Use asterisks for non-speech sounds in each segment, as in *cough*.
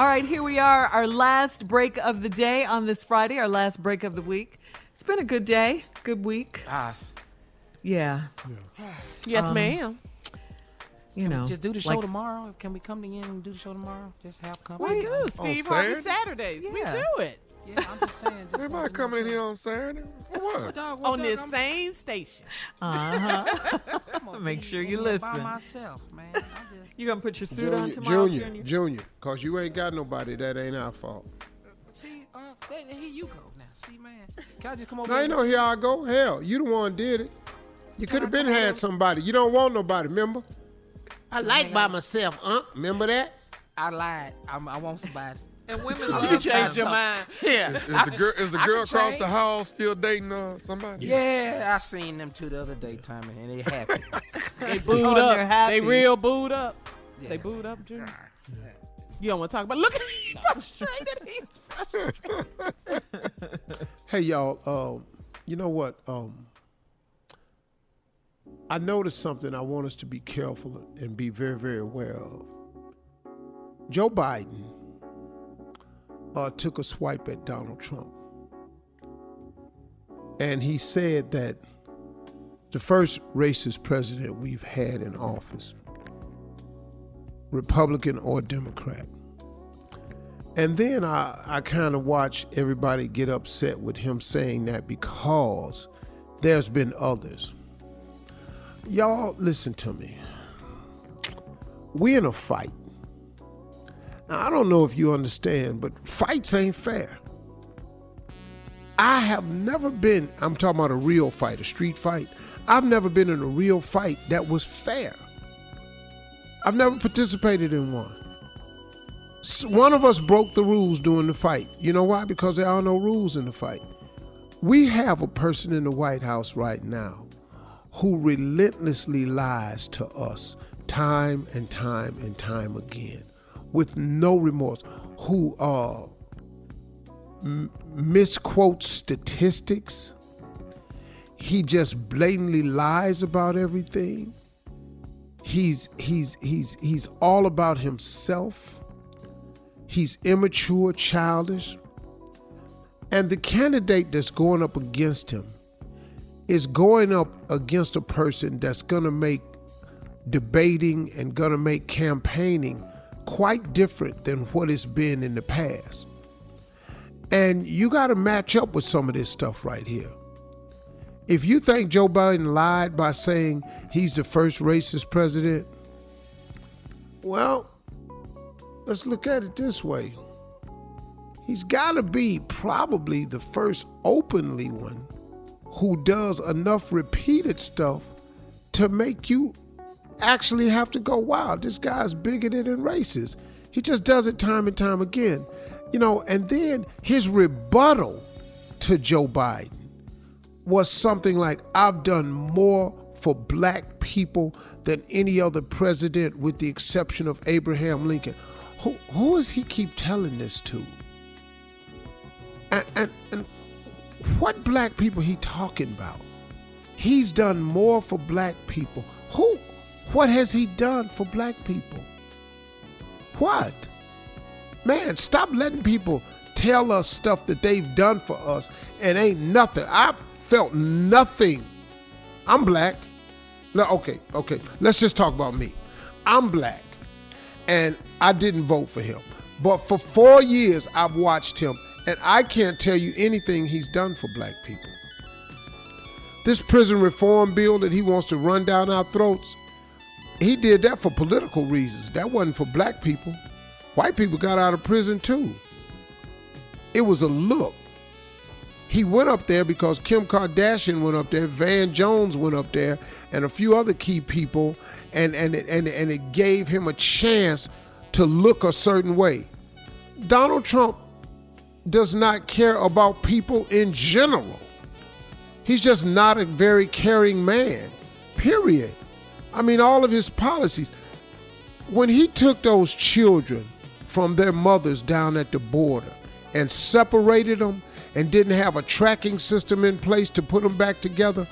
All right, here we are, our last break of the day on this Friday, our last break of the week. It's been a good day, good week. Gosh. Yeah. Yes, Um, ma'am. You Can know, we just do the show like- tomorrow? Can we come in and do the show tomorrow? Just have company. We do, Steve Harvey Saturdays. Yeah. We do it Yeah, I'm just saying. Just Everybody want to coming in here on Saturday? For *laughs* what? Dog, what on dog, this I'm- same station. Uh-huh. *laughs* I'm gonna Make sure you here By listen. myself, man. I just, You gonna put your suit on Junior, tomorrow? junior, junior, cause you ain't got nobody. That ain't our fault. see, uh, here you go now. See, man. Can I just come over? Now here you know with here I go. Hell, you the one did it. You could have been had over? somebody. You don't want nobody. Remember? I like by myself. huh? remember that? I lied. I'm, I want somebody. And women I'm love You just that. changed trying your mind. *laughs* Yeah. Is I- the girl is the girl across change. the hall still dating uh, somebody? Yeah, I seen them two the other day, Tommy, and they happy. *laughs* They booed Oh, up. happy. They real booed up. Yeah. They booed up, Junior. You don't want to talk about. Look at me frustrated. He's *laughs* frustrated. Hey y'all, um, you know what? Um, I noticed something I want us to be careful and be very, very aware of. Joe Biden uh, took a swipe at Donald Trump. And he said that the first racist president we've had in office, Republican or Democrat. And then I, I kind of watch everybody get upset with him saying that because there's been others. Y'all, listen to me. We're in a fight. Now, I don't know if you understand, but fights ain't fair. I have never been, I'm talking about a real fight, a street fight. I've never been in a real fight that was fair. I've never participated in one. One of us broke the rules during the fight. You know why? Because there are no rules in the fight. We have a person in the White House right now who relentlessly lies to us time and time and time again with no remorse, who uh, m- misquotes statistics. He just blatantly lies about everything. He's he's he's he's all about himself. He's immature, childish. And the candidate that's going up against him is going up against a person that's going to make debating and going to make campaigning quite different than what it's been in the past. And you got to match up with some of this stuff right here. If you think Joe Biden lied by saying he's the first racist president, well, let's look at it this way. He's got to be probably the first openly one who does enough repeated stuff to make you actually have to go, wow, this guy's bigoted and racist. He just does it time and time again. You know, and then his rebuttal to Joe Biden was something like I've done more for black people than any other president with the exception of Abraham Lincoln. Who who does he keep telling this to? And, and, and what black people he talking about? He's done more for black people. What has he done for black people? What? Man, stop letting people tell us stuff that they've done for us and ain't nothing. I felt nothing. I'm black. Okay, okay. Let's just talk about me. I'm black, and I didn't vote for him. But for four years, I've watched him, and I can't tell you anything he's done for black people. This prison reform bill that he wants to run down our throats, he did that for political reasons. That wasn't for black people. White people got out of prison too. It was a look he went up there because Kim Kardashian went up there, Van Jones went up there, and a few other key people, and and and and it gave him a chance to look a certain way. Donald Trump does not care about people in general. He's just not a very caring man. Period. I mean, all of his policies. When he took those children from their mothers down at the border and separated them and didn't have a tracking system in place to put them back together,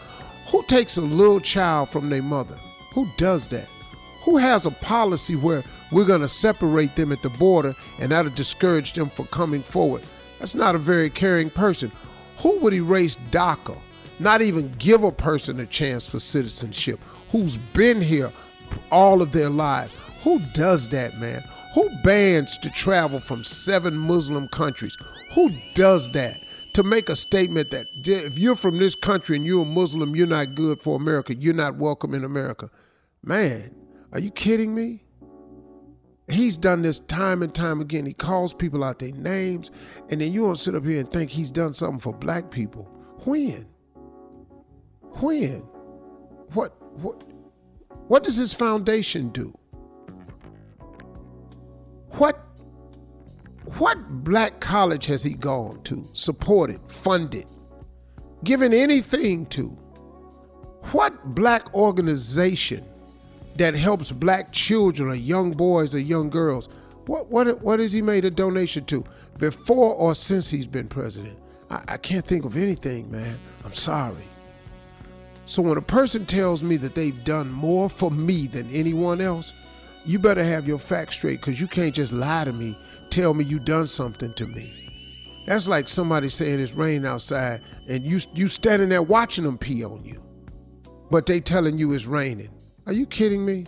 who takes a little child from their mother? Who does that? Who has a policy where we're going to separate them at the border and that'll discourage them from coming forward? That's not a very caring person. Who would erase DACA? Not even give a person a chance for citizenship who's been here all of their lives. Who does that, man? Who bans to travel from seven Muslim countries? Who does that? to make a statement that if you're from this country and you're a Muslim, you're not good for America, you're not welcome in America. Man, are you kidding me? He's done this time and time again. He calls people out their names, and then you want to sit up here and think he's done something for black people. When? When? What what what does his foundation do? What what black college has he gone to, supported, funded, given anything to? What black organization that helps black children or young boys or young girls, what, what, what has he made a donation to before or since he's been president? I, I can't think of anything, man. I'm sorry. So when a person tells me that they've done more for me than anyone else, you better have your facts straight because you can't just lie to me tell me you done something to me. That's like somebody saying it's raining outside and you you standing there watching them pee on you. But they telling you it's raining. Are you kidding me?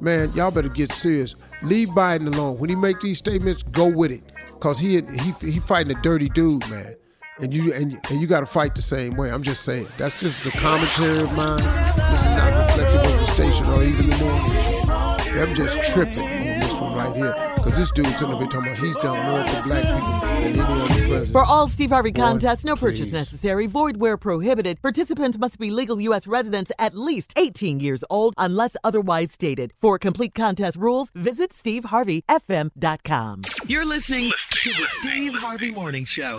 Man, y'all better get serious. Leave Biden alone. When he make these statements, go with it. Cause he he he fighting a dirty dude, man. And you and, and you gotta fight the same way. I'm just saying. That's just the commentary of mine. This is not reflective of the station or even the morning. I'm just tripping on this one right here. Because this dude's sitting up talking about he's done more for black people than any other president. For all Steve Harvey Boy, contests, no purchase please. necessary, void where prohibited. Participants must be legal U.S. residents at least 18 years old unless otherwise stated. For complete contest rules, visit SteveHarveyFM.com. You're listening to the Steve Harvey Morning Show.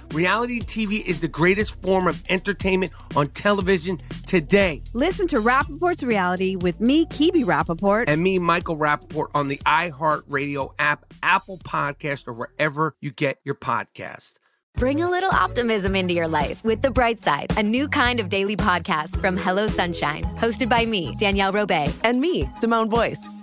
Reality TV is the greatest form of entertainment on television today. Listen to Rapaport's Reality with me, Kebe Rapaport. And me, Michael Rapaport, on the iHeartRadio app, Apple Podcast, or wherever you get your podcast. Bring a little optimism into your life with The Bright Side, a new kind of daily podcast from Hello Sunshine, hosted by me, Danielle Robay. And me, Simone Boyce.